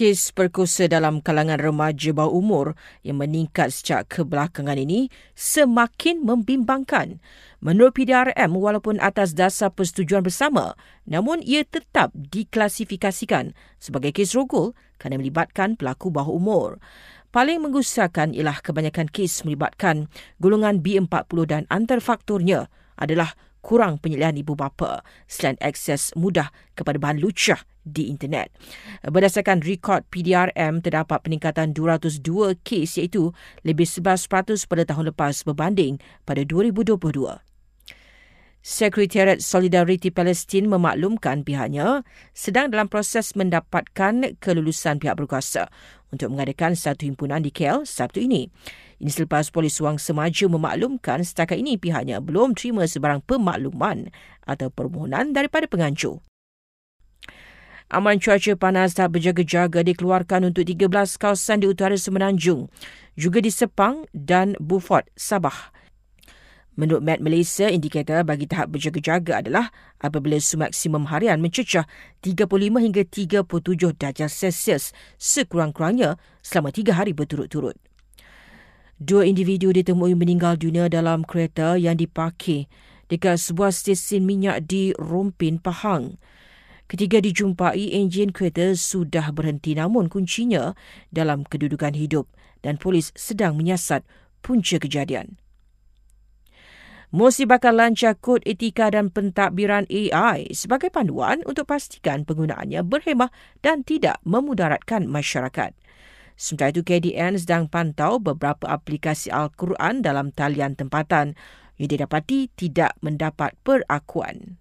Kes perkosa dalam kalangan remaja bawah umur yang meningkat sejak kebelakangan ini semakin membimbangkan. Menurut PDRM, walaupun atas dasar persetujuan bersama, namun ia tetap diklasifikasikan sebagai kes rogol kerana melibatkan pelaku bawah umur. Paling menggusakan ialah kebanyakan kes melibatkan golongan B40 dan antara faktornya adalah kurang penyelidikan ibu bapa selain akses mudah kepada bahan lucah di internet. Berdasarkan rekod PDRM, terdapat peningkatan 202 kes iaitu lebih 11% pada tahun lepas berbanding pada 2022. Sekretariat Solidariti Palestin memaklumkan pihaknya sedang dalam proses mendapatkan kelulusan pihak berkuasa untuk mengadakan satu himpunan di KL Sabtu ini. Ini selepas polis Wang Semaju memaklumkan setakat ini pihaknya belum terima sebarang pemakluman atau permohonan daripada pengancur. Aman cuaca panas tak berjaga-jaga dikeluarkan untuk 13 kawasan di utara Semenanjung, juga di Sepang dan Beaufort, Sabah. Menurut Met Malaysia, indikator bagi tahap berjaga-jaga adalah apabila suhu maksimum harian mencecah 35 hingga 37 darjah Celsius sekurang-kurangnya selama tiga hari berturut-turut. Dua individu ditemui meninggal dunia dalam kereta yang diparkir dekat sebuah stesen minyak di Rompin, Pahang. Ketika dijumpai, enjin kereta sudah berhenti namun kuncinya dalam kedudukan hidup dan polis sedang menyiasat punca kejadian. Mosi bakal lancar kod etika dan pentadbiran AI sebagai panduan untuk pastikan penggunaannya berhemah dan tidak memudaratkan masyarakat. Sementara itu, KDN sedang pantau beberapa aplikasi Al-Quran dalam talian tempatan yang didapati tidak mendapat perakuan.